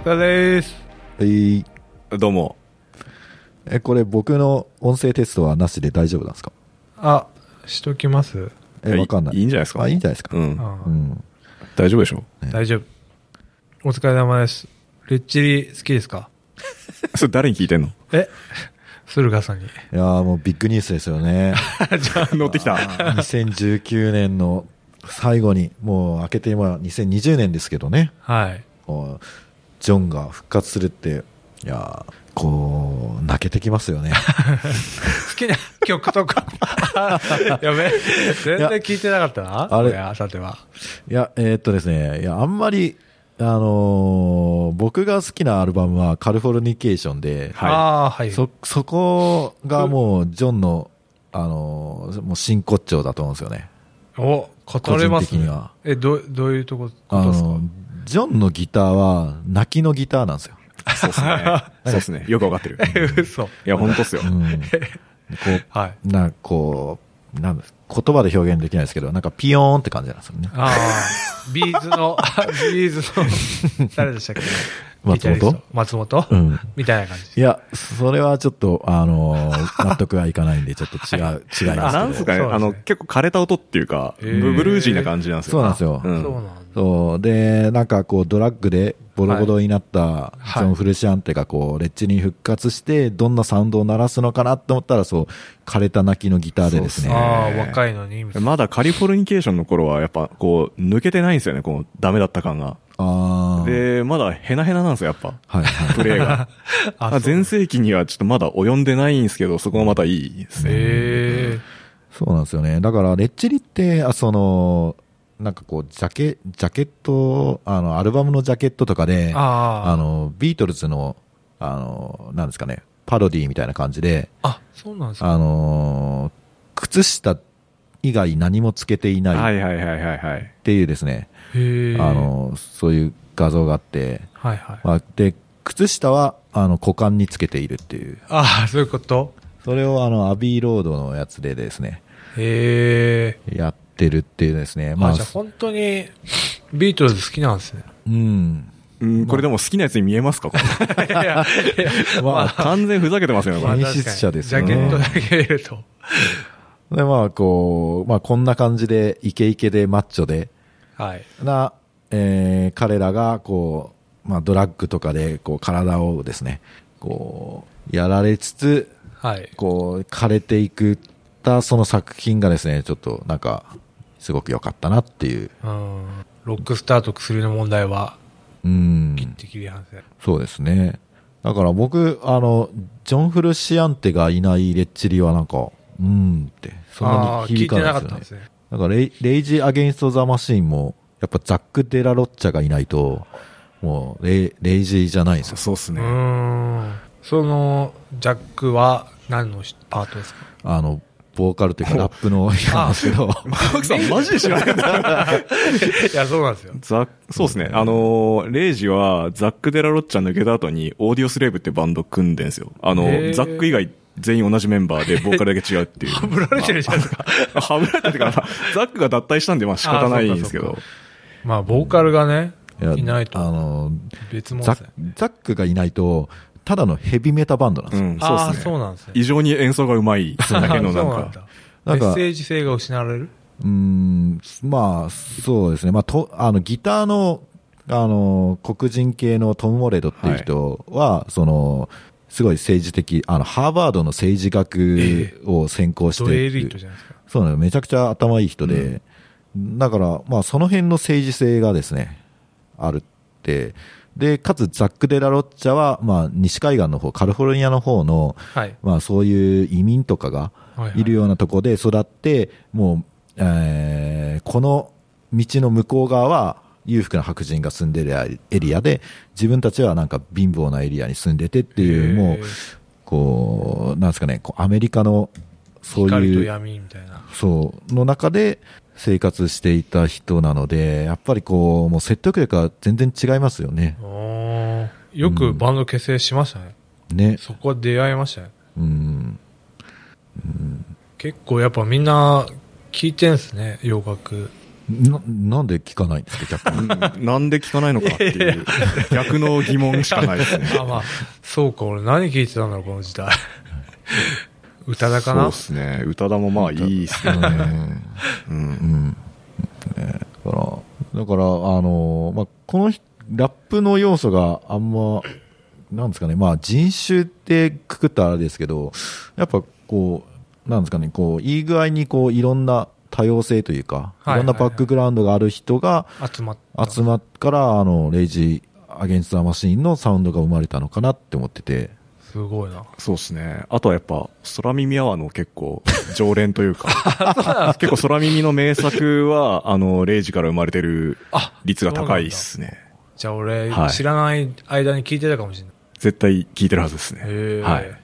お疲れです。はい。どうも。え、これ僕の音声テストはなしで大丈夫なんですか？あ、しときますえ、わかんない。いいんじゃないですか？あ、いいんじゃないですか？うん。あうん。大丈夫でしょ？大丈夫。お疲れ様です。レッチリ好きですか？それ誰に聞いてんの？え駿河さんに。いやーもうビッグニュースですよね。乗ってきた。2019年の最後に、もう明けて今2020年ですけどね。はい。ジョンが復活するって、いやーこう、泣けてきますよね。好きな 曲とか。やべ。全然聞いてなかったな。あれこさては。いや、えーっとですね、いや、あんまり、あのー僕が好きなアルバムはカルフォルニケーションで、はいああ、はい。そ、そこがもう、ジョンの、あのーもう真骨頂だと思うんですよね。お、語れますね。え、ど、どういうとこ、こあとですか？の、ジョンのギターは、泣きのギターなんですよ。そうっすね。そうっすね。よくわかってる。え、嘘。いや、ほんとっすよう。ん。こはい。う、な、こう、なんです言葉で表現できないですけど、なんかピヨーンって感じなんですよね。ああ、 B'zの、 B'zの、誰でしたっけ？松本？松本、うん。みたいな感じ。いや、それはちょっと、あのー納得はいかないんで、ちょっと違う、違いますけど。なんすかね、ねあの、結構枯れた音っていうか、ブブルージーな感じなんですよ。そうなんですよ。うんそうなんだ。そう。で、なんかこう、ドラッグでボロボロになったジョン・フルシアンテがこう、レッチリに復活して、どんなサウンドを鳴らすのかなって思ったら、そう、枯れた泣きのギターでですね。ああ、ね若いのに。まだカリフォルニケーションの頃は、やっぱ、こう、抜けてないんですよね、こう、ダメだった感が。ああ。で、まだヘナヘナなんですよ、やっぱ。はいはい。プレイが。ああ前世紀にはちょっとまだ及んでないんですけど、そこがまたいいですね。ええそうなんですよね。だから、レッチリって、あその、なんかこう、ジャケ、ジャケット、あの、アルバムのジャケットとかで、ああ。あの、ビートルズの、あの、なんですかね、パロディみたいな感じで、あ、そうなんですか。あの、靴下以外何もつけていないっはいはいはいはいはい。ていうですね。あ、の、そういう画像があって、はいはい。まあ、で、靴下は、あの、股間につけているっていう、ああ、そういうこと？それをあの、アビーロードのやつでですね、へえ。やってるっていうですね、まあまあ、じゃあ、本当に、ビートルズ好きなんですね。うん。うん、これでも好きなやつに見えますか？これ いやいや、まあ、完全ふざけてますよね、これ。ま演出者ですよねジャケットだけ見ると。で、まあ、こう、まあ、こんな感じで、イケイケでマッチョで、はい。な、えー彼らが、こう、まあ、ドラッグとかで、こう、体をですね、こう、やられつつ、はい。こう、枯れていくった、その作品がですね、ちょっと、なんか、すごく良かったなっていう。うん。ロックスターと薬の問題は、うん。切って切り離せ。そうですね。だから僕、あの、ジョン・フルシアンテがいないレッチリはなんか、うーんって、そんなああ、聞いに響かてなないですよねかったんです。ね。なんかレイ、レイジ・アゲインスト・ザ・マシーンも、やっぱザック・デラ・ロッチャがいないと、もうレイ、レイジーじゃないんですよ。うそうっすね。その、ジャックは何のパートですか？あの、ボーカルというかラップの人なんですけど、マークさんマジで知らなかった。いや、そうなんですよ。ザそうですね。あのー、レイジはザック・デラ・ロッチャ抜けた後にオーディオスレーブってバンド組んでんですよ。あのザック以外全員同じメンバーで ボーカルだけ違うっていう。はぶられてるじゃないですか。あはぶられてるか、ザックが脱退したんでまあ仕方ないんですけど。まあ、ボーカルがね、やいないとあの、別物ザックがいないと、ただのヘビメタバンドなんですよ。うん、そうですね。そうなんですね。異常に演奏がうまいだけのなんそうか。だメなんか ッセージ性が失われる？うーん、まあ、そうですね。まあ、と、あの、ギターの、あの、黒人系のトム・モレドっていう人は、その、すごい政治的、あの、ハーバードの政治学を専攻してドエっていうリートじゃないですか。そうなの、めちゃくちゃ頭いい人で、だから、まあ、その辺の政治性がですね、あるって、で、かつザック・デラ・ロッチャは、まあ、西海岸の方、カリフォルニアの方の、はい。まあ、そういう移民とかがはいはい。いるようなところで育って、もう、えーこの道の向こう側は裕福な白人が住んでるエリアで、自分たちはなんか貧乏なエリアに住んでてっていう、もうこう、なんですかね、こうアメリカの、そういう、闇みたいな。そう、の中で生活していた人なので、やっぱりこう、もう説得力が全然違いますよね。よくバンド結成しましたね。ね。そこで出会いましたね。うん。結構やっぱみんな聞いてんすね、洋楽。な、なんで聞かないんですか、逆に？うんなんで聞かないのかなっていう、逆の疑問しかないですね。あ、まあ、そうか、俺何聞いてたんだろう、この時代。歌だかそうなですね。歌田もまあいいっすよね。うん。うん。ねだから、だから、あの、まあ、このひラップの要素があんま、なんですかね、まあ、人種ってくくったらあれですけど、やっぱこう、なんですかね、こう、いい具合にこう、いろんな多様性というか、はいいろんなバックグラウンドがある人が集まった。集まっから、あの、レイジ・アゲンスト・ザ・マシーンのサウンドが生まれたのかなって思ってて、すごいな。そうですね。あとはやっぱ、空耳アワーの結構、常連というか、結構空耳の名作は、あの、0時から生まれてるあ、率が高いっすね。じゃあ俺、はい知らない間に聞いてたかもしれない。絶対聞いてるはずですね。へえ。はい。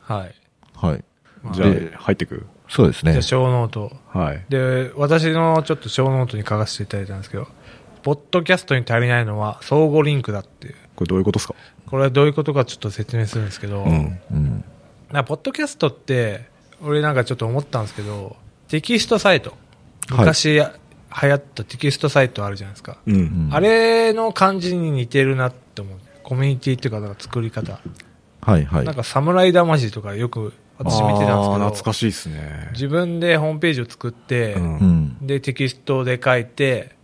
はい。はい。まあじゃあで、入ってく？そうですねじゃあ、。ショーノート。はい。で、私のちょっとショーノートに書かせていただいたんですけど、ポッドキャストに足りないのは相互リンクだっていう。これどういうことですか？これはどういうことかちょっと説明するんですけど、うん。うん。ポッドキャストって、俺なんかちょっと思ったんですけど、テキストサイト。はい昔流行ったテキストサイトあるじゃないですか。う。うんんあれの感じに似てるなって思う。コミュニティっていうか、なんか作り方。はいはいなん。か侍魂とかよく私見てたんですけど、懐かしいですね。自分でホームページを作って、うんうん。で、テキストで書いて、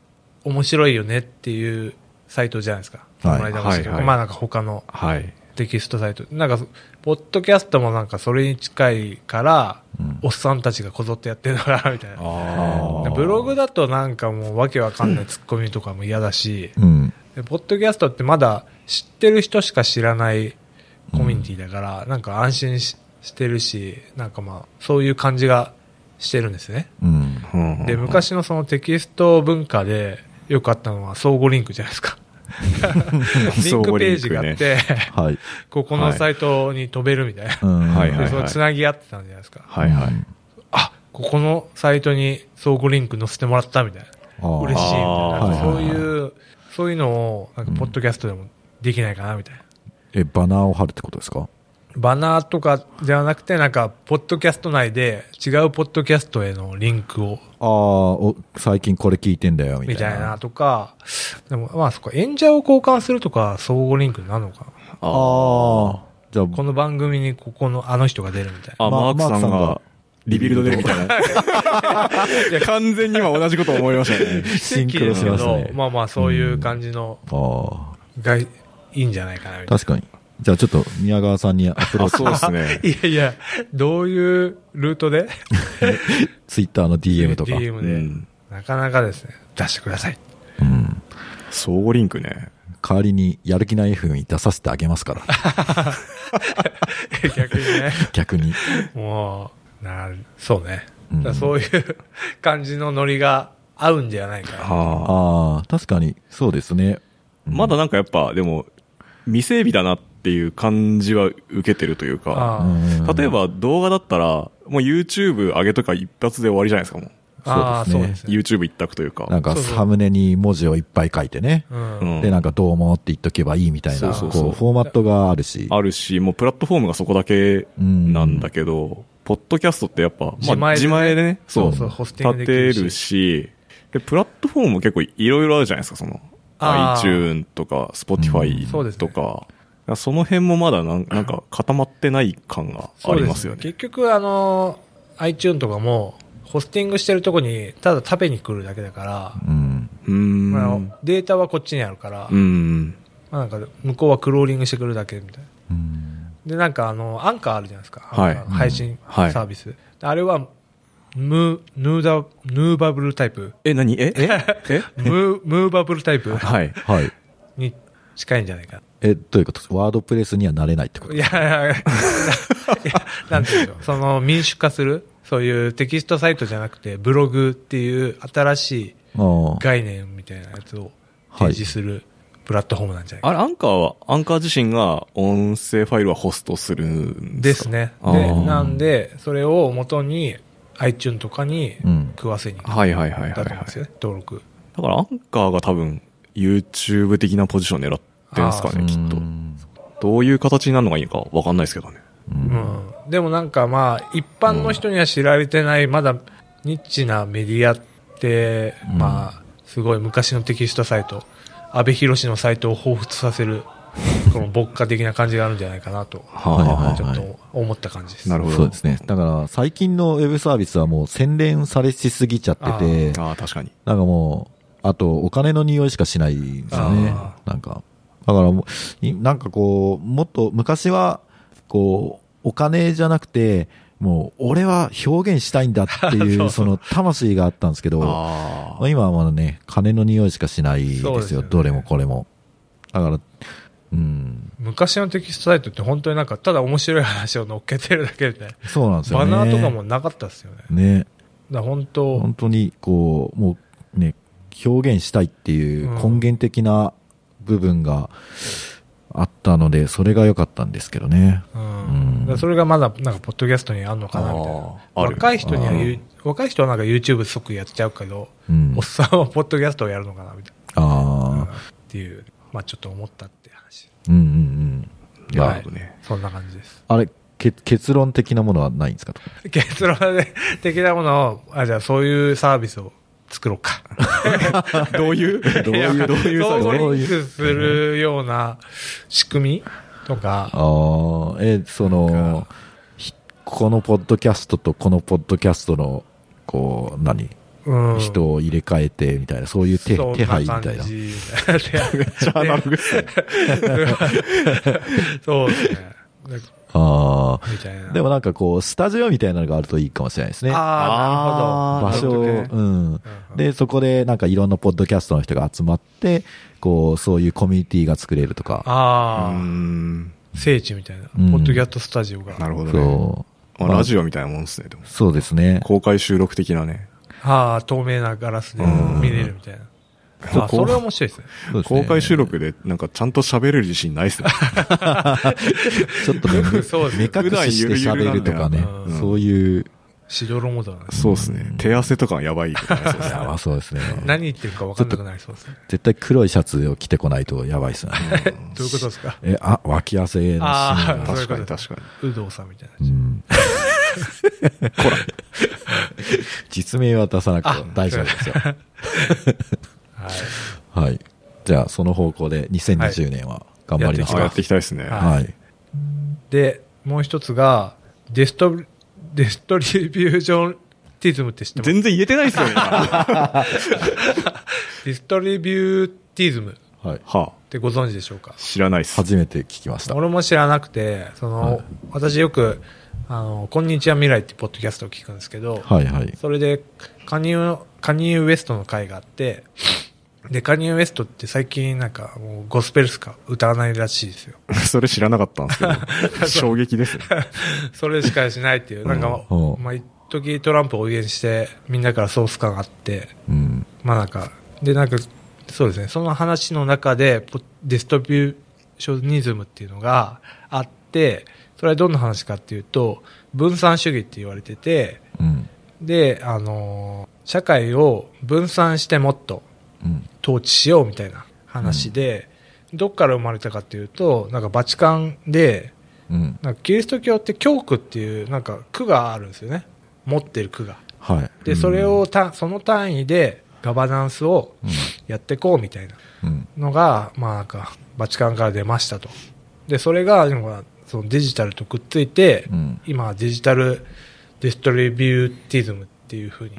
面白いよねっていうサイトじゃないですか。はい侍魂とか、はいはいまあなんか他のはい。テキストサイト。なんか、ポッドキャストもなんかそれに近いから、うんおっさんたちがこぞってやってるのかな、みたいな。ブログだとなんかもうわけわかんないツッコミとかも嫌だし、うん。でポッドキャストってまだ知ってる人しか知らないコミュニティだから、なんか安心ししてるし、なんかまあ、そういう感じがしてるんですね。うん。うんで、昔のそのテキスト文化でよくあったのは相互リンクじゃないですか。リンクページがあって、はい。ここのサイトに飛べるみたいな。そのつなぎ合ってたんじゃないですか。はいはい。あ、ここのサイトに相互リンク載せてもらったみたいな。嬉しいみたいな。そうはいう、そういうのを、なんか、ポッドキャストでもできないかなみたいな。え、バナーを貼るってことですか？バナーとかではなくて、なんか、ポッドキャスト内で違うポッドキャストへのリンクを、ああ、お、最近これ聞いてんだよ、みたいな。みたいなとか、でも、まあそこ、演者を交換するとか、相互リンクになるのかな。ああ。じゃあ、この番組にここのあの人が出るみたいな。あ、まマークさんがが、リビルド出るみたいな。いや、完全に今同じこと思いましたね。シンクロしましたね奇跡ですけど。まあまあ、そういう感じのあがいいんじゃないかな、みあ。たいな。確かに。じゃあちょっと宮川さんにアプロあ、ーチ、そうですね。いやいや、どういうルートで？ツイッターの DM とか。DM で、うんなかなかですね、出してください。うん。相互リンクね。代わりにやる気ない F に出させてあげますから。逆にね、逆に。もう、なる、そうね。うんそういう感じのノリが合うんじゃないかな。はあ。ああ、確かに、そうですね。まだなんかやっぱ、でも、未整備だなっていう感じは受けてるというか、例え、ば動画だったら、もう YouTube 上げとか一発で終わりじゃないですか、もう。ああ、そううですすね。YouTube 一択というか。なんかサムネに文字をいっぱい書いてね。で、なんかどうもって言っとけばいいみたいな、こう、フォーマットがあるし。あるし、もうプラットフォームがそこだけなんだけど、ポッドキャストってやっぱ、自前でね。自前でね、そう、立てるし、で、プラットフォームも結構いろいろあるじゃないですか、その、iTune とか、Spotify とか、その辺もまだなん なんか固まってない感がありますよね。結局、あの、iTune とかも、ホスティングしてるとこに、ただ食べに来るだけだから、うん。うーん。まあデータはこっちにあるから、うん。まあ、なんか向こうはクローリングしてくるだけみたいな。うんで、なんかあの、アンカーあるじゃないですか。はい配信はいサービス。あれは、ムヌーダ、ヌーバブルタイプ。え、何？え？え？え？ムー、ムーバブルタイプはい。はい。に近いんじゃないか。え、どういうこと？ワードプレスにはなれないってこと？いやいやいや、なんていうの、その民主化する、そういうテキストサイトじゃなくて、ブログっていう新しい。概念みたいなやつを提示するプラットフォームなんじゃないか。あれ、アンカーは、アンカー自身が音声ファイルはホストするんでですか？すね。あで、ーなんで、それを元に iTune とかにうん食わせに、はいはいはいはい、だはい。と思うんですよね、登録。だからアンカーが多分 YouTube 的なポジション狙ってんすかあね、きっとう。んどういう形になるのがいいのかわかんないですけどね。うん。でもなんかまあ、一般の人には知られてない、まだニッチなメディアで、うんまあ、すごい昔のテキストサイト、安倍博のサイトを彷彿させる、この牧歌的な感じがあるんじゃないかなと、はあはいはいはいちょっと思った感じです。なるほど。そうですね。だから、最近のウェブサービスはもう洗練されしすぎちゃってて、ああ、確かに。なんかもう、あと、お金の匂いしかしないんですよねあ。なんか。だからもう、いなんかこう、もっと、昔は、こう、お金じゃなくて、もう、俺は表現したいんだっていう、その魂があったんですけど、今はまだね、金の匂いしかしないですよ。どれもこれも。だから、うん、昔のテキストサイトって本当になんか、ただ面白い話を乗っけてるだけで、そうなんですよね。バナーとかもなかったですよね。ね。だ本当、本当に、こう、もうね、表現したいっていう根源的な部分があったので、それが良かったんですけどね。うんうんそれがまだ、なんか、ポッドキャストにあるのかな、みたいな。若い人には若い人はなんか YouTube 即やっちゃうけど、うんおっ。さんはポッドキャストをやるのかな、みたいな。ああ、っていう、まあちょっと思ったって話。うんうんうん。なるほどね。そんな感じです。あれ、け結論的なものはないんですかと結論で的なものを、あ、じゃあそういうサービスを作ろうか。どういう？どういう、どういう？相互サイズリンクするような仕組み？とか、ああ、え、その、ひこのポッドキャストとこのポッドキャストの、こう、何？うん。人を入れ替えてみたいな、そういう手手配みたいな。めっちゃアナログっすね。そうですね。あみたいな。あ。でもなんかこう、スタジオみたいなのがあるといいかもしれないですね。ああ、なるほど。場所ねうん。で、そこでなんかいろんなポッドキャストの人が集まって、こう、そういうコミュニティが作れるとか。うああ、ん。聖地みたいな。うんポッドキャストスタジオが。なるほどね。そう。ラジオみたいなもんですね、でも。そうですね。公開収録的なね。ああ、透明なガラスでうん見れるみたいな。そうあ、それ面白いですね。公開収録でなんかちゃんと喋れる自信ないっすね。ちょっとね、目隠しして喋るとかねそういう、しどろもどろなんです。そうっすね。手汗とかやばいやばそうですね。何言ってるか分かんなくなりそうですね。絶対黒いシャツを着てこないとやばいっすね。どういうことですか？え、あ、脇汗のシーン確か？に確かに。有働さんみたいなう。ん。実名は出さなくても大丈夫ですよ。はい。はい。じゃあ、その方向で2020年は頑張りましあ、ょう。やっていきたいですね。ははい。で、もう一つが、デスト、デストリビュージョンティズムって知ってます？全然言えてないっすよね。今 ディストリビューティズムっはい。はてご存知でしょうか？あ、知らないっす。初めて聞きました。俺も知らなくて、その、はい私よく、あの、こんにちは未来ってポッドキャストを聞くんですけど、はいはい。それで、カニュー、カニウエストの回があって、で、カニウエストって最近なんかもうゴスペルしか歌わないらしいですよ。それ知らなかったんですけど、衝撃ですね。それしかしないっていう、なんか、うんまあ、一時トランプを応援して、みんなからソース感があって、うん。まあなんか、で、なんか、そうですね、その話の中で、ポデストビューショニズムっていうのがあって、それはどんな話かっていうと、分散主義って言われてて、うん。で、あのー社会を分散してもっとうん。統治しようみたいな話で、どっから生まれたかっていうと、なんかバチカンで、うん。なんかキリスト教って教区っていうなんか区があるんですよね。持ってる区が。はい。で、それをた、その単位でガバナンスをうん、やっていこうみたいなうん。のが、まあなんか、バチカンから出ましたと。で、それが、今そのデジタルとくっついて、うん。今デジタルデストリビューティズムっていう風に、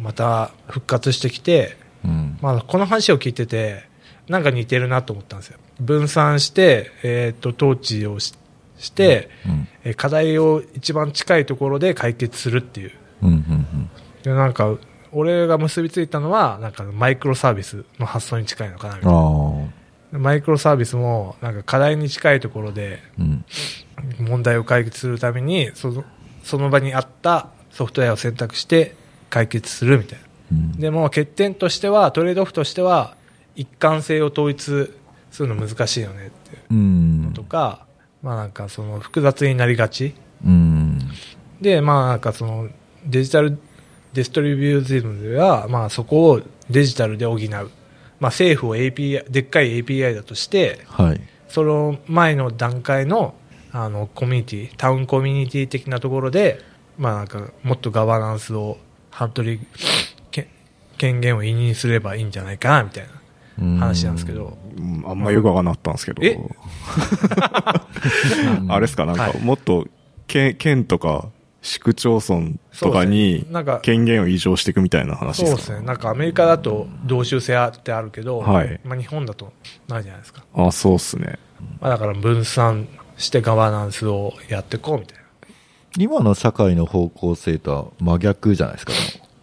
また復活してきて、うん。まあこの話を聞いてて、なんか似てるなと思ったんですよ。分散して、えっ、と、統治をしして、うん。えー課題を一番近いところで解決するっていう。うん。うん。で、なんか、俺が結びついたのは、なんかマイクロサービスの発想に近いのかなみたいな。マイクロサービスも、なんか課題に近いところでうん。問題を解決するために、その、その場にあったソフトウェアを選択して解決するみたいな。うん。でも欠点としては、トレードオフとしては、一貫性を統一するの難しいよねっていううんのと。か、まあなんかその複雑になりがち。うん。で、まあなんかそのデジタルデストリビューズムでは、まあそこをデジタルで補う。まあ政府を API、でっかい API だとして、はい。その前の段階のあのコミュニティ、タウンコミュニティ的なところで、まあなんかもっとガバナンスをハントリけ権限を委任すればいいんじゃないかな、みたいな話なんですけど。うんあんまよくわかんなかったんですけど。あれですか、なんかはいもっと県、県とか市区町村とかに権限を移譲していくみたいな話ですか？そうですね。なんかアメリカだと同州制ってあるけど、はいまあ日本だとないじゃないですか。あ、そうっすね。まあだから分散してガバナンスをやっていこうみたい今の社会の方向性とは真逆じゃないですか？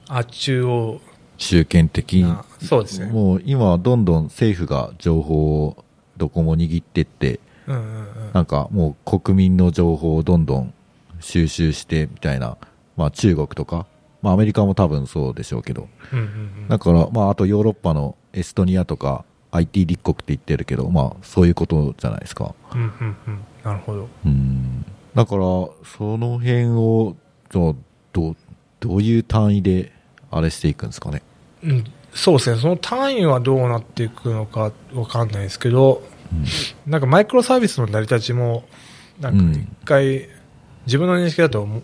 な。あ、中央集権的そうですね。もう今はどんどん政府が情報をどこも握ってって、うんうんうん。なんかもう国民の情報をどんどん収集してみたいな、まあ中国とか、まあアメリカも多分そうでしょうけど、うんうんうんだからまああとヨーロッパのエストニアとか IT 立国って言ってるけど、まあそういうことじゃないですか。うんうんうん。なるほど。うん。だから、その辺を、じゃあどう、どういう単位であれしていくんですかね。うん、そうですね。その単位はどうなっていくのかわかんないですけど、なんかマイクロサービスの成り立ちも、なんか一回、自分の認識だとも、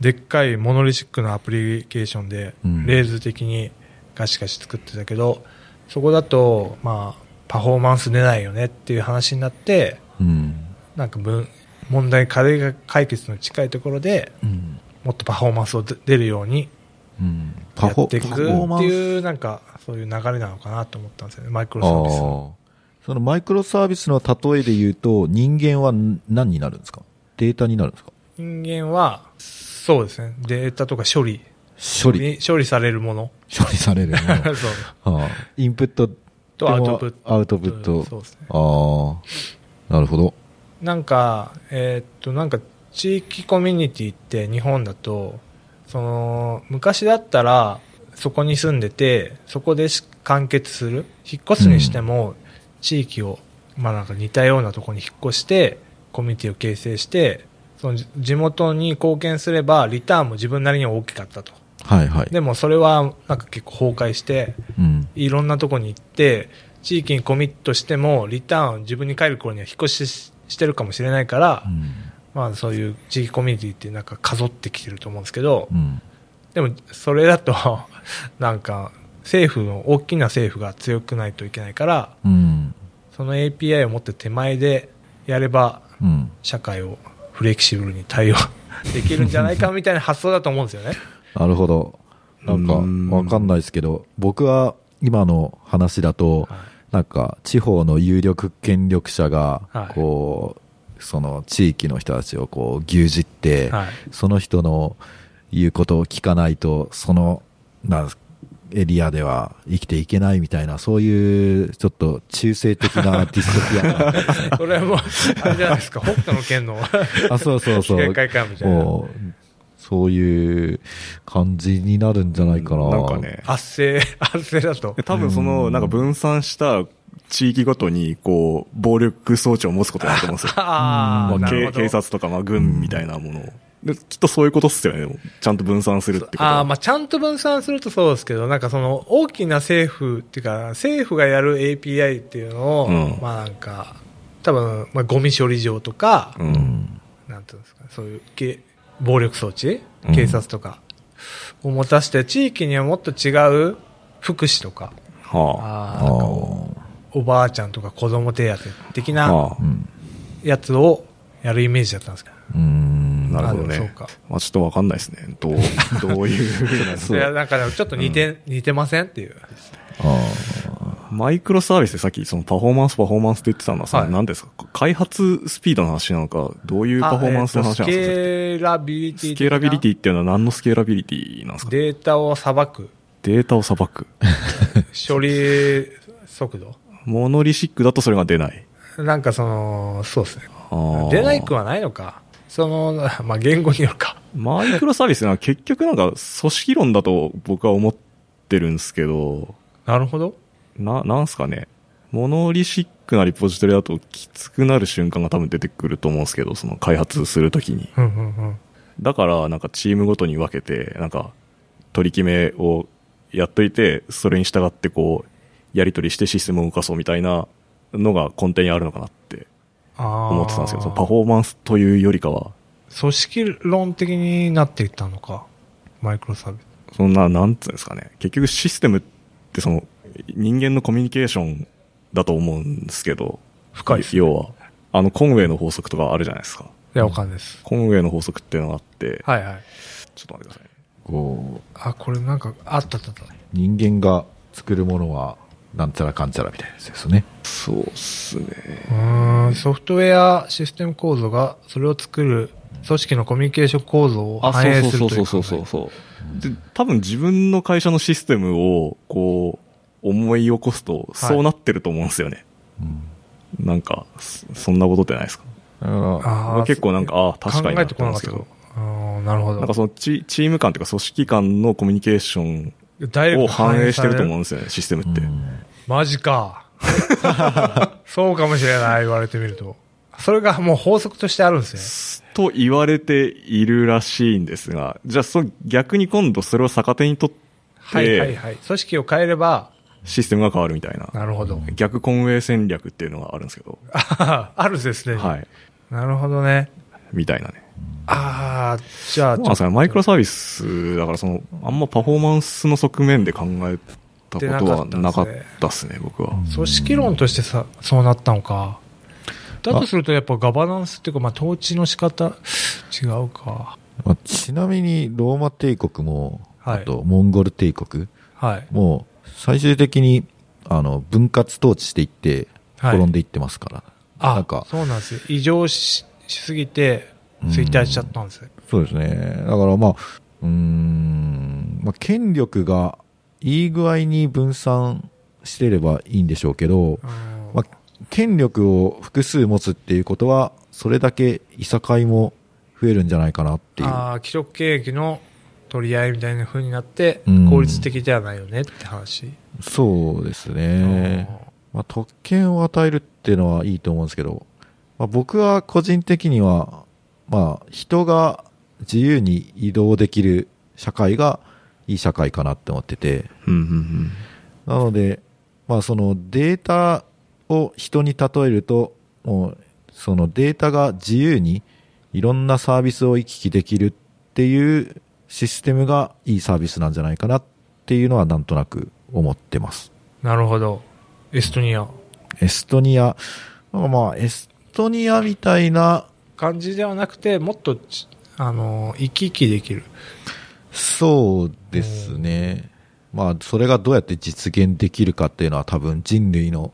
でっかいモノリシックなアプリケーションでうん、レーズ的にガシガシ作ってたけど、そこだと、まあ、パフォーマンス出ないよねっていう話になって、うん。なんか分、問題解が解決の近いところで、うん。もっとパフォーマンスを出るようにうん。パフォーマンスっていう、なんか、そういう流れなのかなと思ったんですよね、マイクロあサービスは。あ。そのマイクロサービスの例えで言うと、人間は何になるんですか？データになるんですか？人間は、そうですね、データとか処理処理、に処理されるもの。処理されるもの そう。はあ、インプットとアウトプット。アウトプット。そうですね。ああ。なるほど。なんか、えーっと、なんか、地域コミュニティって日本だと、その、昔だったら、そこに住んでて、そこでし完結する。引っ越すにしても、地域を、まあなんか似たようなところに引っ越して、コミュニティを形成して、そのじ地元に貢献すれば、リターンも自分なりには大きかったと。はいはい。でもそれは、なんか結構崩壊して、うん。いろんなとこに行って、地域にコミットしても、リターンを自分に帰る頃には引っ越しししてるかもしれないから、うん。まあそういう地域コミュニティってなんか数ってきてると思うんですけど、うん。でもそれだと、なんか政府の、大きな政府が強くないといけないから、うん。その API を持って手前でやれば、うん。社会をフレキシブルに対応できるんじゃないかみたいな発想だと思うんですよね。なるほど。なんか、うんわかんないですけど、僕は今の話だと、はいなんか、地方の有力権力者がは、いこう、その地域の人たちをこう、牛耳って、はいその人の言うことを聞かないと、その、な、エリアでは生きていけないみたいな、そういう、ちょっと中性的なディストピアな それはもう、あれじゃないですか、北斗の剣のあ、そうそうそう。みたいな。もうそういう感じになるんじゃないかな。なんかね、圧政、圧政だとで。多分その、なんか分散した地域ごとに、こう、暴力装置を持つことになると思うんですよ。ああ、まあ、警察とか、まあ、軍みたいなものを。できっとそういうことっすよね。ちゃんと分散するってことは。ああ、まあちゃんと分散するとそうですけど、なんかその大きな政府っていうか、政府がやる API っていうのを、うんまあなんか、多分、まあゴミ処理場とか、う。うんん。なんていうんですか、そういうけ暴力装置うん警察とかを持たせて、地域にはもっと違う福祉とか、はああーなんかおおばあちゃんとか子供手当的あ。な。やつをやるイメージだったんですけど。うん。なるほどね。まあちょっとわかんないですね。どう、どういういや、なんかちょっと似て、似てませんっていう。あマイクロサービスでさっきそのパフォーマンスパフォーマンスって言ってたのはさ、はい何ですか？開発スピードの話なのか、どういうパフォーマンスの話なんですか、スケーラビリティスケーラビリティっていうのは何のスケーラビリティなんですか？データをさばくデータをさばく。処理速度モノリシックだとそれが出ない。なんかそのそうですね。出ないくはないのか。そのまあ言語によるか。マイクロサービスは結局なんか組織論だと僕は思ってるんですけど、なるほど。な、なんすかね。モノリシックなリポジトリだときつくなる瞬間が多分出てくると思うんですけど、その開発するときに。うんうんうん。だから、なんかチームごとに分けて、なんか、取り決めをやっといて、それに従ってこう、やり取りしてシステムを動かそうみたいなのが根底にあるのかなって思ってたんですけど、そのパフォーマンスというよりかは、組織論的になっていったのかマイクロサービスそんな、なんつうんですかね。結局システムってその、人間のコミュニケーションだと思うんですけど、深いですね要は、あの、コンウェイの法則とかあるじゃないですか。いや、わかんないです。コンウェイの法則っていうのがあって、はいはい。ちょっと待ってくださいね。こう、あ、これなんか、あったあったあった。人間が作るものは、なんちゃらかんちゃらみたいなやつですよね。そうっすね。うーん、ソフトウェアシステム構造が、それを作る組織のコミュニケーション構造をあ、反映するそうというそうそうそうそうそう。で、多分自分の会社のシステムを、こう、思い起こすと、そうなってると思うんですよね。うん。なんか、そそんなことってないですか？だから、あー結構なんか、ああ、確かにな考えてこなかったけど。あーなるほど。なんかそのチチーム間というか組織間のコミュニケーションを反映してると思うんう。ですよね、システムって。マジか。そうかもしれない、言われてみると。それがもう法則としてあるんですと言われているらしいんですが、じゃあそ逆に今度それを逆手にとっね。はいはいて、はい。組織を変えれば、システムが変わるみたいな、なるほど。逆コンウェイ戦略っていうのがあるんですけど、あ あるですね。はい。なるほどね。みたいなね。ああ、じゃあ、そうですかね、マイクロサービスだからその、あんまパフォーマンスの側面で考えたことはなかったですね、僕は。組織論としてさ、そうなったのか。だとするとやっぱガバナンスっていうか、まあ統治の仕方、違うか。まあ、ちなみに、ローマ帝国も、はいあと、モンゴル帝国はい。も、最終的に、あの、分割統治していって、はい転んでいってますから。なあんか、そうなんですよ。異常ししすぎて、衰退しちゃったんですよ。そうですね。だからまあ、うーん、まあ、権力がいい具合に分散してればいいんでしょうけど、うんまあ、権力を複数持つっていうことは、それだけいさかいも増えるんじゃないかなっていう。ああ、記録経営の取り合いみたいな風になってうん、効率的ではないよねって話。そうですね。まあ、特権を与えるっていうのはいいと思うんですけど、まあ、僕は個人的には、まあ、人が自由に移動できる社会がいい社会かなって思ってて、うんうんうんなので、まあ、そのデータを人に例えると、もう、そのデータが自由にいろんなサービスを行き来できるっていうシステムがいいサービスなんじゃないかなっていうのはなんとなく思ってます。なるほど。エストニア。エストニア、まあ、エストニアみたいな、感じではなくて、もっとち、あの、生き生きできる。そうですね。まあ、それがどうやって実現できるかっていうのは多分人類の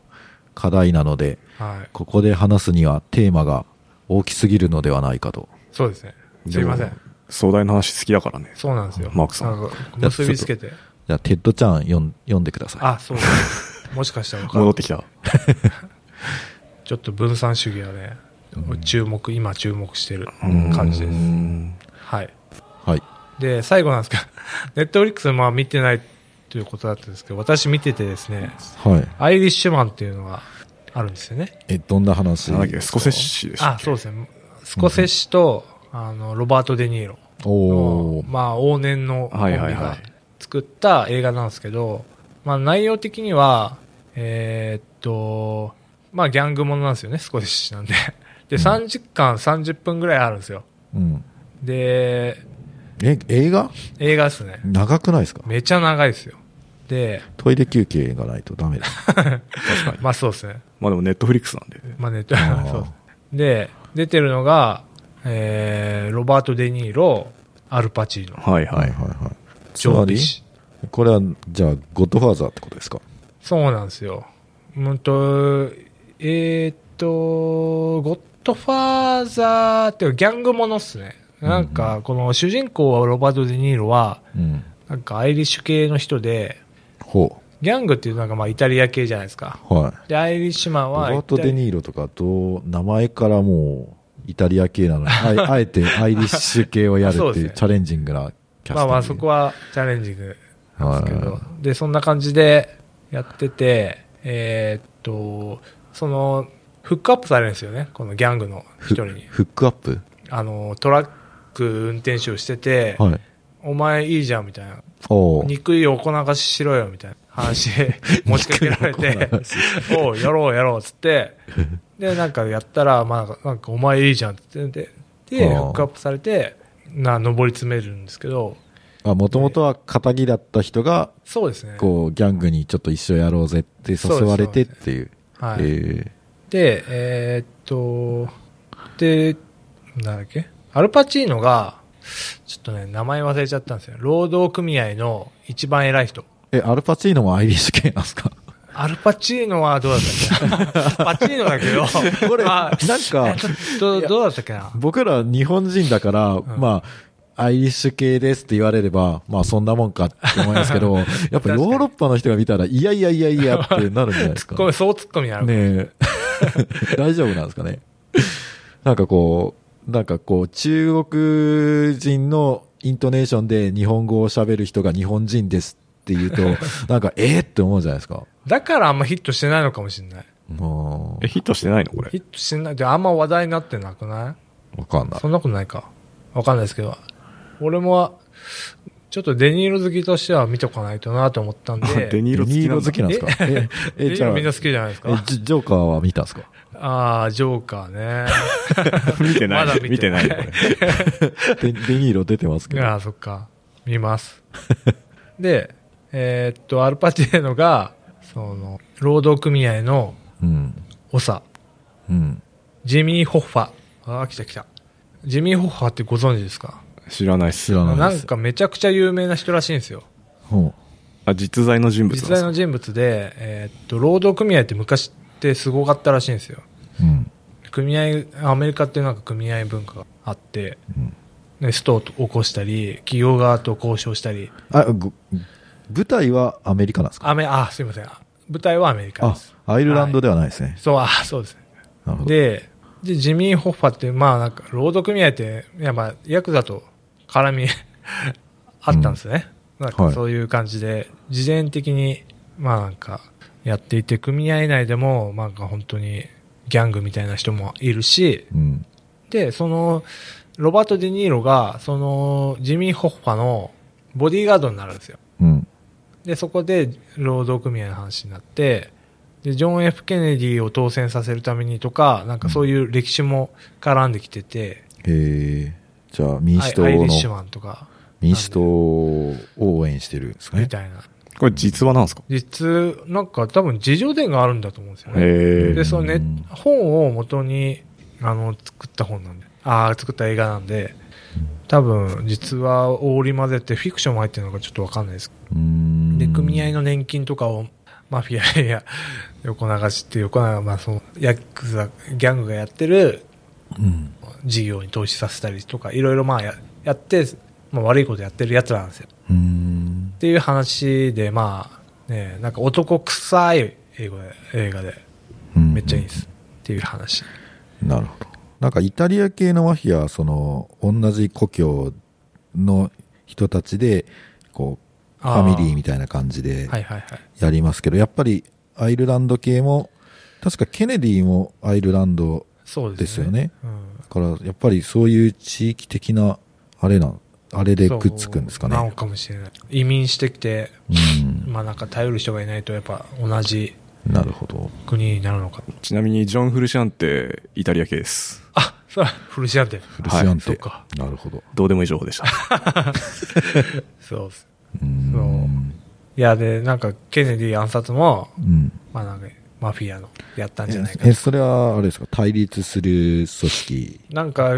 課題なので、はい。ここで話すにはテーマが大きすぎるのではないかと。そうですね。すいません。壮大な話好きだからね。そうなんですよ。マークさん結びつけて。じゃあ、テッドちゃん読ん読んでください。あ、そうです。もしかしたら 戻ってきた。ちょっと分散主義はね、注目、今注目してるうん感じです。うんはい。はい。で、最後なんですけど、ネットフリックスまあ見てないということだったんですけど、私見ててですね、はい。アイリッシュマンっていうのがあるんですよね。え、どんな話？なんだっけ、スコセッシでしたっあ、けそうですね。スコセッシと、あの、ロバート・デ・ニーロの。まあ、往年のコンビがはいはいはい作った映画なんですけど、まあ、内容的には、えーっと、まあ、ギャングものなんですよね、スコセッシなんで。で、3時間30分ぐらいあるんですよ。うん。で、え、映画？映画ですね。長くないですか？めちゃ長いですよ。で、トイレ休憩がないとダメだ。確かに。まあそうですね。まあでもネットフリックスなんで。まあネット、ー そう。で、出てるのが、えー、ロバート・デ・ニーロ、アルパチーノ、はいはい。はいはい。ジョー・ビシ。これは、じゃあ、ゴッドファーザーってことですか？そうなんですよ。うんと、えーっと、ゴッドファーザーっていうかギャングものっすね。なんか、この主人公はロバート・デ・ニーロは、うん。なんかアイリッシュ系の人で、ほギャングっていうなんかまあイタリア系じゃないですか。う。はい。で、アイリッシュマンロはバート・デ・ニーロとか、どう、名前からもう、イタリア系なのに、あえあえてアイリッシュ系をやるっていうチャレンジングなキャスティング。まあまあそこはチャレンジングなんですけどはい、で、そんな感じでやってて、えーっと、その、フックアップされるんですよね、このギャングの一フ人に。フックアップ？あの、トラック運転手をしてて、はい。お前いいじゃんみたいな。憎い横流ししろよみたいな話で 持ちかけられておう、やろうやろうっつって、で、なんかやったら、まあ、なんかお前いいじゃんって言って、で、フックアップされて、な、登り詰めるんですけど、もともとは仇だった人が、そうですね。こう、ギャングにちょっと一緒やろうぜって誘われてっていう。はい。えで、えーっと、で、なんだっけ？アルパチーノが、ちょっとね、名前忘れちゃったんですよ。労働組合の一番偉い人。ーえ、アルパチーノもアイリッシュ系なんですか？アルパチーノはどうだったっけ？なパチーノだけど、これ、まあなんか、ちょっと、どうだったっけな？僕ら日本人だから、んまあ、アイリッシュ系ですって言われれば、まあそんなもんかって思いますけど、やっぱヨーロッパの人が見たら、いやいやいやいやってなるんじゃないですか。これ、そうツッコミになる。ねえ。大丈夫なんですかね？なんかこう、なんかこう、中国人のイントネーションで日本語を喋る人が日本人ですって言うと、なんか、えー？って思うじゃないですか。だからあんまヒットしてないのかもしれない。もえ、ヒットしてないのこれ？ヒ。ットしてない。で、あんま話題になってなくなう、わかんないい。そんなことないか。わかんないですけど。俺も、ちょっとデニーロ好きとしては見とかないとなと思ったんで。デニーロ好デニーロきなんだ好きなんですか？え、デえ、じゃあ、みんな好きじゃないですえか。ジジョーカーは見たんですか？ああ、ジョーカーね。見てない。まだ見てない見てない。これ デデニーロ出てますけど。ああ、そっか。見ます。で、えーっと、アルパチーノが、その、労働組合のうん。長、うん。ジミー・ホッファ。ああ、来た来た。ジミー・ホッファってご存知ですか？知らないっす知。らな。なんかめちゃくちゃ有名な人らしいんですよ。ほあ、実在の人物なんですか？実在の人物で、えーっと、労働組合って昔ってすごかったらしいんですよ。う。うん。組合、アメリカってなんか組合文化があって、うんでストを起こしたり、企業側と交渉したり、あ、ご舞台はアメリカなんですか？アメ、あ、すいません。舞台はアメリカあです。、アイルランドではないですね。そう、あ、そうですね。なるほど。で、で、ジミー・ホッファって、まあなんか、労働組合って、いやまあ、ヤクザと絡み あったんですね。なんはいかそういう感じで、事前的に、まあなんか、やっていて、組合内でも、まあなんか本当に、ギャングみたいな人もいるし、うん。で、その、ロバート・デ・ニーロが、その、ジミー・ホッファのボディーガードになるんですよ。うん。で、そこで労働組合の話になって、で、ジョン・ F・ ケネディを当選させるためにとか、なんかそういう歴史も絡んできてて、えー、じゃあ民主党アイアイリッシュの、マンとか、民主党を応援してるんですかね。みたいな。これ実話なんですか？実、なんか多分自叙伝があるんだと思うんですよね。へで、そのねうん、本を元に、あの、作った本なんで、ああ、作った映画なんで、多分、実は織り交ぜてフィクションも入ってるのかちょっとわかんないです。で、組合の年金とかを、マフィアや横流しって横流まあ、その、ヤクザ、ギャングがやってるうん。事業に投資させたりとか、いろいろまあややって、まあ悪いことやってるやつなんですよ。っていう話で、まあ、ね、なんか男臭い英語で、映画で、うんめっちゃいいです。っていう話。なるほど。なんかイタリア系のマフィアは、その、同じ故郷の人たちで、こう、ファミリーみたいな感じで。やりますけど、やっぱりアイルランド系も、確かケネディもアイルランドそうですよね。うん。だから、やっぱりそういう地域的な、あれなん、あれでくっつくんですかね。そうなのかもしれない。移民してきて、うん。まあなんか頼る人がいないとやっぱ同じなるほど。国になるのか。ちなみにジョン・フルシャンってイタリア系です。あ、そうだ、フルシアンテ。フルシアンテ。そうかなるほど。どうでもいい情報でした。そうっす。うーん。いや、で、なんか、ケネディ暗殺も、うん。まあなんか、マフィアのやったんじゃないかえ、それは、あれですか、対立する組織、なんか、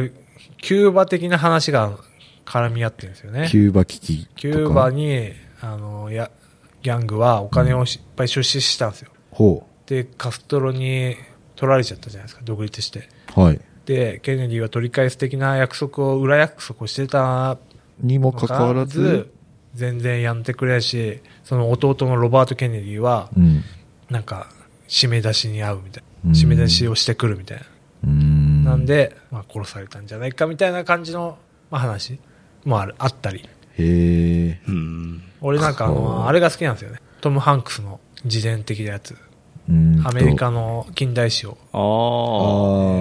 キューバ的な話が絡み合ってるんですよね。キューバ危機。キューバに、あの、や、ギャングはお金をしいっぱい出資したんですよ。ほで、カストロに取られちゃったじゃないですか、独立して。う。はい。で、ケネディは取り返す的な約束を、裏約束をしてたにもかかわらず、全然やってくれないし、その弟のロバート・ケネディは、うん。なんか、締め出しに会うみたいうんな。締め出しをしてくるみたいな。ん。なん、で、まあ、殺されたんじゃないかみたいな感じの、まあ、話もある、あったり。へえ。うん。俺なんかあはの、ああれが好きなんですよね。トム・ハンクスの自伝的なやつ。アメリカの近代史を。ああ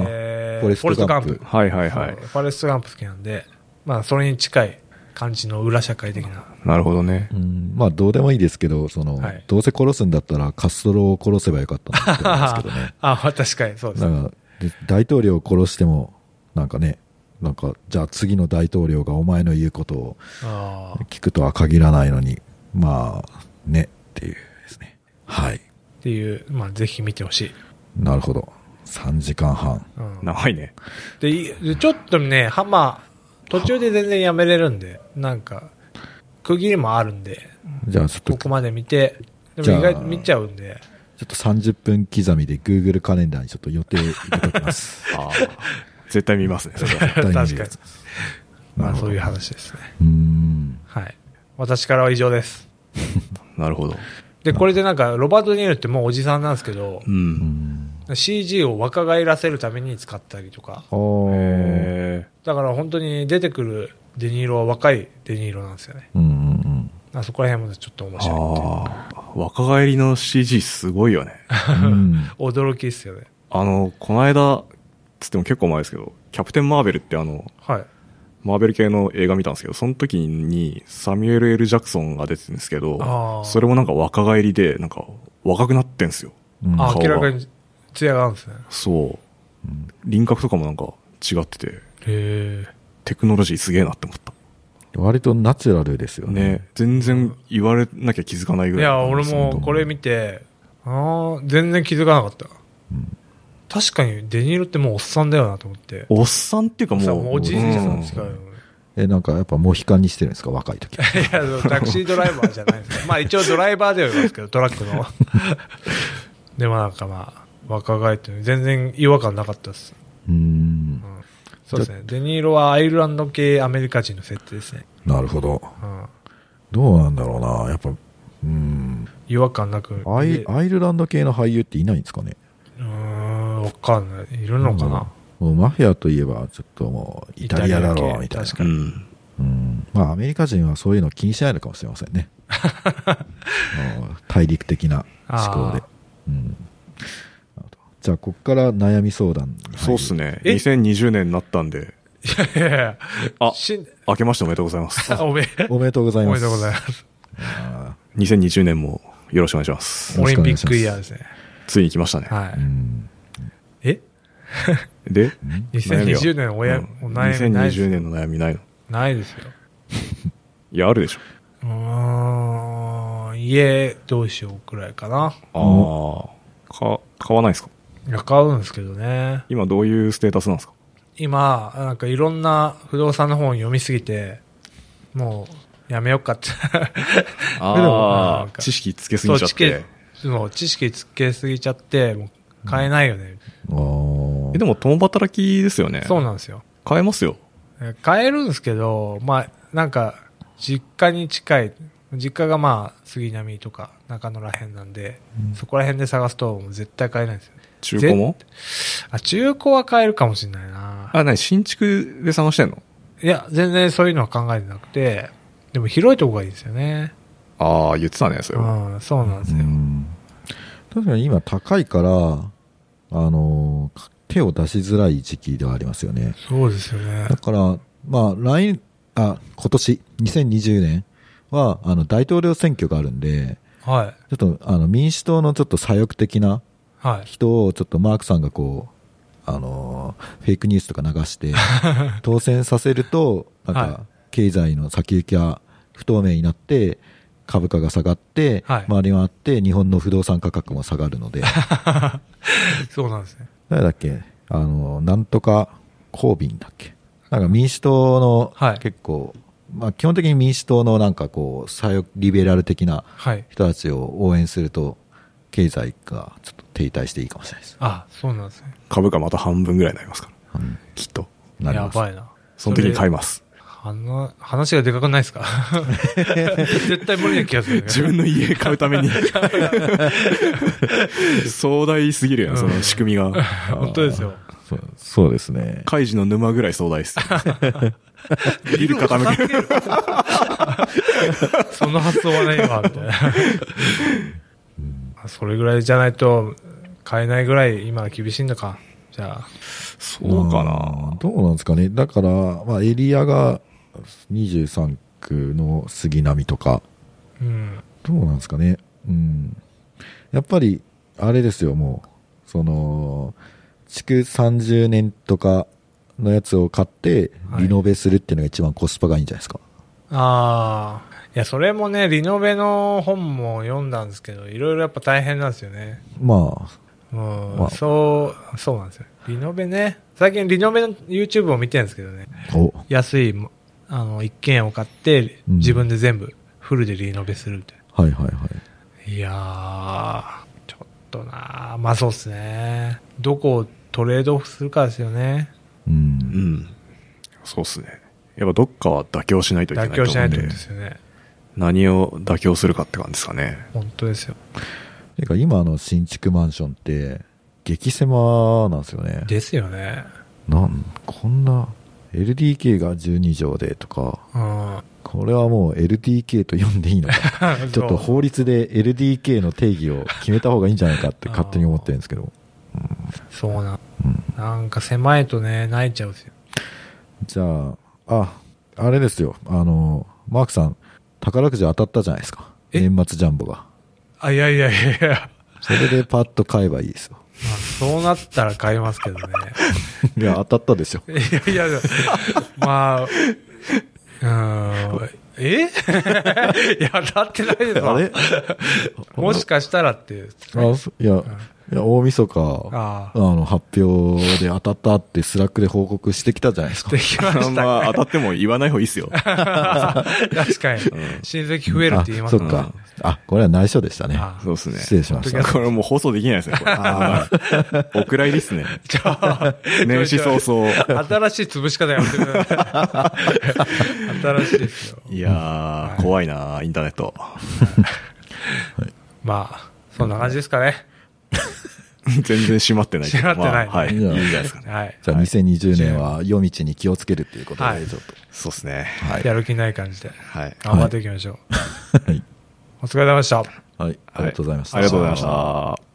あ、えーフォレストガンプあ。はいはいはい。フォレストガンプ好きなんで、まあ、それに近い感じの裏社会的な。なるほどね。うん、まあどうでもいいですけど、その、はいどうせ殺すんだったらカストロを殺せばよかったなって思うんですけどね。あ、まあ確かにそうですだ。か大統領を殺しても、なんかね、なんか、じゃあ次の大統領がお前の言うことをああ。っ聞くとは限らないのに、まあ、ね、っていうですね。はい。ていう、まあ、ぜひ見てほしい。なるほど。3時間半。うん。長いね。で、ちょっとね、は、まあ、途中で全然やめれるんで、なんか、区切りもあるんで、じゃあちょっと、ここまで見て、でも意外と見ちゃうんで、ちょっと30分刻みで Google カレンダーにちょっと予定入れておきます。ああ。絶対見ますね、それは。絶対見る確かに。まあそういう話ですね。うーん。はい。私からは以上です。なるほど。で、これでなんか、ロバート・デニールってもうおじさんなんですけどう、。うんん。CG を若返らせるために使ったりとか、だから本当に出てくるデニーロは若いデニーロなんですよね。うんうんあそこら辺もちょっと面ー白い。若返りの CG すごいよね。うん。うん。驚きですよね。あの、この間、つっても結構前ですけど、キャプテン・マーベルってあの、はい。マーベル系の映画見たんですけど、その時にサミュエル・ L・ ジャクソンが出てるんですけあど、ーそれもなんか若返りで、なんか若くなってんすよ。うん明らかに艶があるんですね。そう。輪郭とかもなんか違ってて、へえ。テクノロジーすげえなって思った。割とナチュラルですよね。ね、全然言われなきゃ気づかないぐらい。いや、俺もこれ見て、ああ、全然気づかなかった。確かにデニーロってもうおっさんだよなと思って。おっさんっていうかさもう、おじいちゃうんん近いよね。え、なんかやっぱモヒカンにしてるんですか？若い時。いや、タクシードライバーじゃないですか。まあ一応ドライバーではありますけど、トラックの。でもなんかまあ、若返って全然違和感なかったです。うーんう。んそうですね。デニーロはアイルランド系アメリカ人の設定ですね。なるほど。うん。どうなんだろうな。やっぱ、うん。違和感なく。アイでアイルランド系の俳優っていないんですかね？うーん、わかんない。いるのかな？もうマフィアといえば、ちょっともう、イタリアだろう、みたいな。確かに。うん。うん。まあ、アメリカ人はそういうの気にしないのかもしれませんね。もう大陸的な思考で。うん。じゃあ、ここから悩み相談そうっす。ね。え？2020年になったんで、いやいやいやあ明けましておめでとうございます。おめでおめでとうございます。おめでとうございます。あ2020年もよろしくお願いします。オリンピックイヤーですね。ついに来ましたね。はい。え？で、2020年おや、うんお悩みないです2020年の悩みないの？ないですよ。いや、あるでしょ。うーん、家どうしようくらいかな。ああ。か、買わないですか？いや、買うんですけどね。今どういうステータスなんですか？今、なんかいろんな不動産の本読みすぎて、もう、やめようかって。なああ、知識つけすぎちゃって。そう知識つけすぎちゃって、もう買えないよね。あーえ、でも共働きですよね。そうなんですよ。買えますよ。え買えるんですけど、まあ、なんか、実家に近い、実家がまあ、杉並とか中野ら辺なんで、そこら辺で探すと絶対買えないんですよ。中古も？あ、中古は買えるかもしれないな。あ、なに新築で探してんの？いや、全然そういうのは考えてなくて、でも広いとこがいいですよね。ああ、言ってたね、それうは。ん、そうなんですよ。うん確かに今高いから、あの、手を出しづらい時期ではありますよね。そうですよねだ。から、まあ、来、あ、今年、2020年は、あの、大統領選挙があるんで、はい。ちょっと、あの、民主党のちょっと左翼的なはい。人を、ちょっとマークさんがこう、あの、フェイクニュースとか流して、当選させると、なんはい。か、経済の先行きが不透明になって、株価が下がって、はい。周り回って、日本の不動産価格も下がるので、そうなんですね。誰だっけ？あの、なんとか、コービンだっけ？なんか民主党のはい。結構、まあ基本的に民主党のなんかこう、左翼リベラル的なはい。人たちを応援すると、経済がちょっと停滞していいかもしれないです。あ、そうなんですね。株価また半分ぐらいになりますから。うんきっと。なります。やばいな。その時に買いまます。話話がでかくないですか？絶対無理な気がする、ね。自分の家買うために。壮大すぎるやん、その仕組みが。本当ですよ。そうそうですね。カイジの沼ぐらい壮大っす。ビル傾ける。その発想はないわ、みたいな。それぐらいじゃないと、買えないぐらい今は厳しいんだか。じゃあ。そうかうんな。どうなんですかね。だから、まあエリアが23区の杉並とか、うん。どうなんですかね。うん。やっぱり、あれですよ、もう、その、築30年とかのやつを買って、はいリノベするっていうのが一番コスパがいいんじゃないですか。ああ。いや、それもね、リノベの本も読んだんですけど、いろいろやっぱ大変なんですよね。まうん、まあそう、そうなんですよ。リノベね。最近リノベの YouTube を見てるんですけどね。安い、あの、一軒家を買って、うん自分で全部フルでリノベするって。はいはいはい。いやー、ちょっとなーまあそうっすね。どこをトレードオフするかですよね。う。うんん。そうっすね。やっぱどっかは妥協しないといけない妥と思うんで協しないとですよね。何を妥協するかって感じですかね。本当ですよ。てか今の新築マンションって、激狭なんですよね。ですよね。なん、こんな、LDK が12畳でとか、うん。これはもう LDK と呼んでいいのか。ちょっと法律で LDK の定義を決めた方がいいんじゃないかって 勝手に思ってるんですけど。そうな。うんなんか狭いとね、泣いちゃうんですよ。じゃあ、あ、あれですよ。あの、マークさん、宝くじ当たったじゃないですか。え？年末ジャンボが。あ、いやいやいやいや。それでパッと買えばいいですよ。まあ、そうなったら買いますけどね。いや、当たったでしょ。いやいや、まあ、うーん、え？いや、当たってないですわあれ？もしかしたらっていう。あそいや、いや、大晦日、ああの、発表で当たったってスラックで報告してきたじゃないですかで。きました。まあ当たっても言わない方がいいっすよ。確かに。親戚増えるって言いますもんあそっか。あ、これは内緒でしたね。あそうっすね。失礼しましたこれもう放送できないですね、これ。あ お蔵入りっすね。じゃあ、年始早々。新しい潰し方やめてください。新しいですよ。いやー、怖いなインターネット。まあ、そんな感じですかね。全然閉まってない。閉まってないまあはい。いいんじゃないですかね。はい。じゃあ2020年は夜道に気をつけるっていうことはいで、ちょっと。そうっすね。はい。やる気ない感じで。はい。頑張っていきましょう。はい。お疲れ様でした。はい。ありがとうございました。ありがとうございました。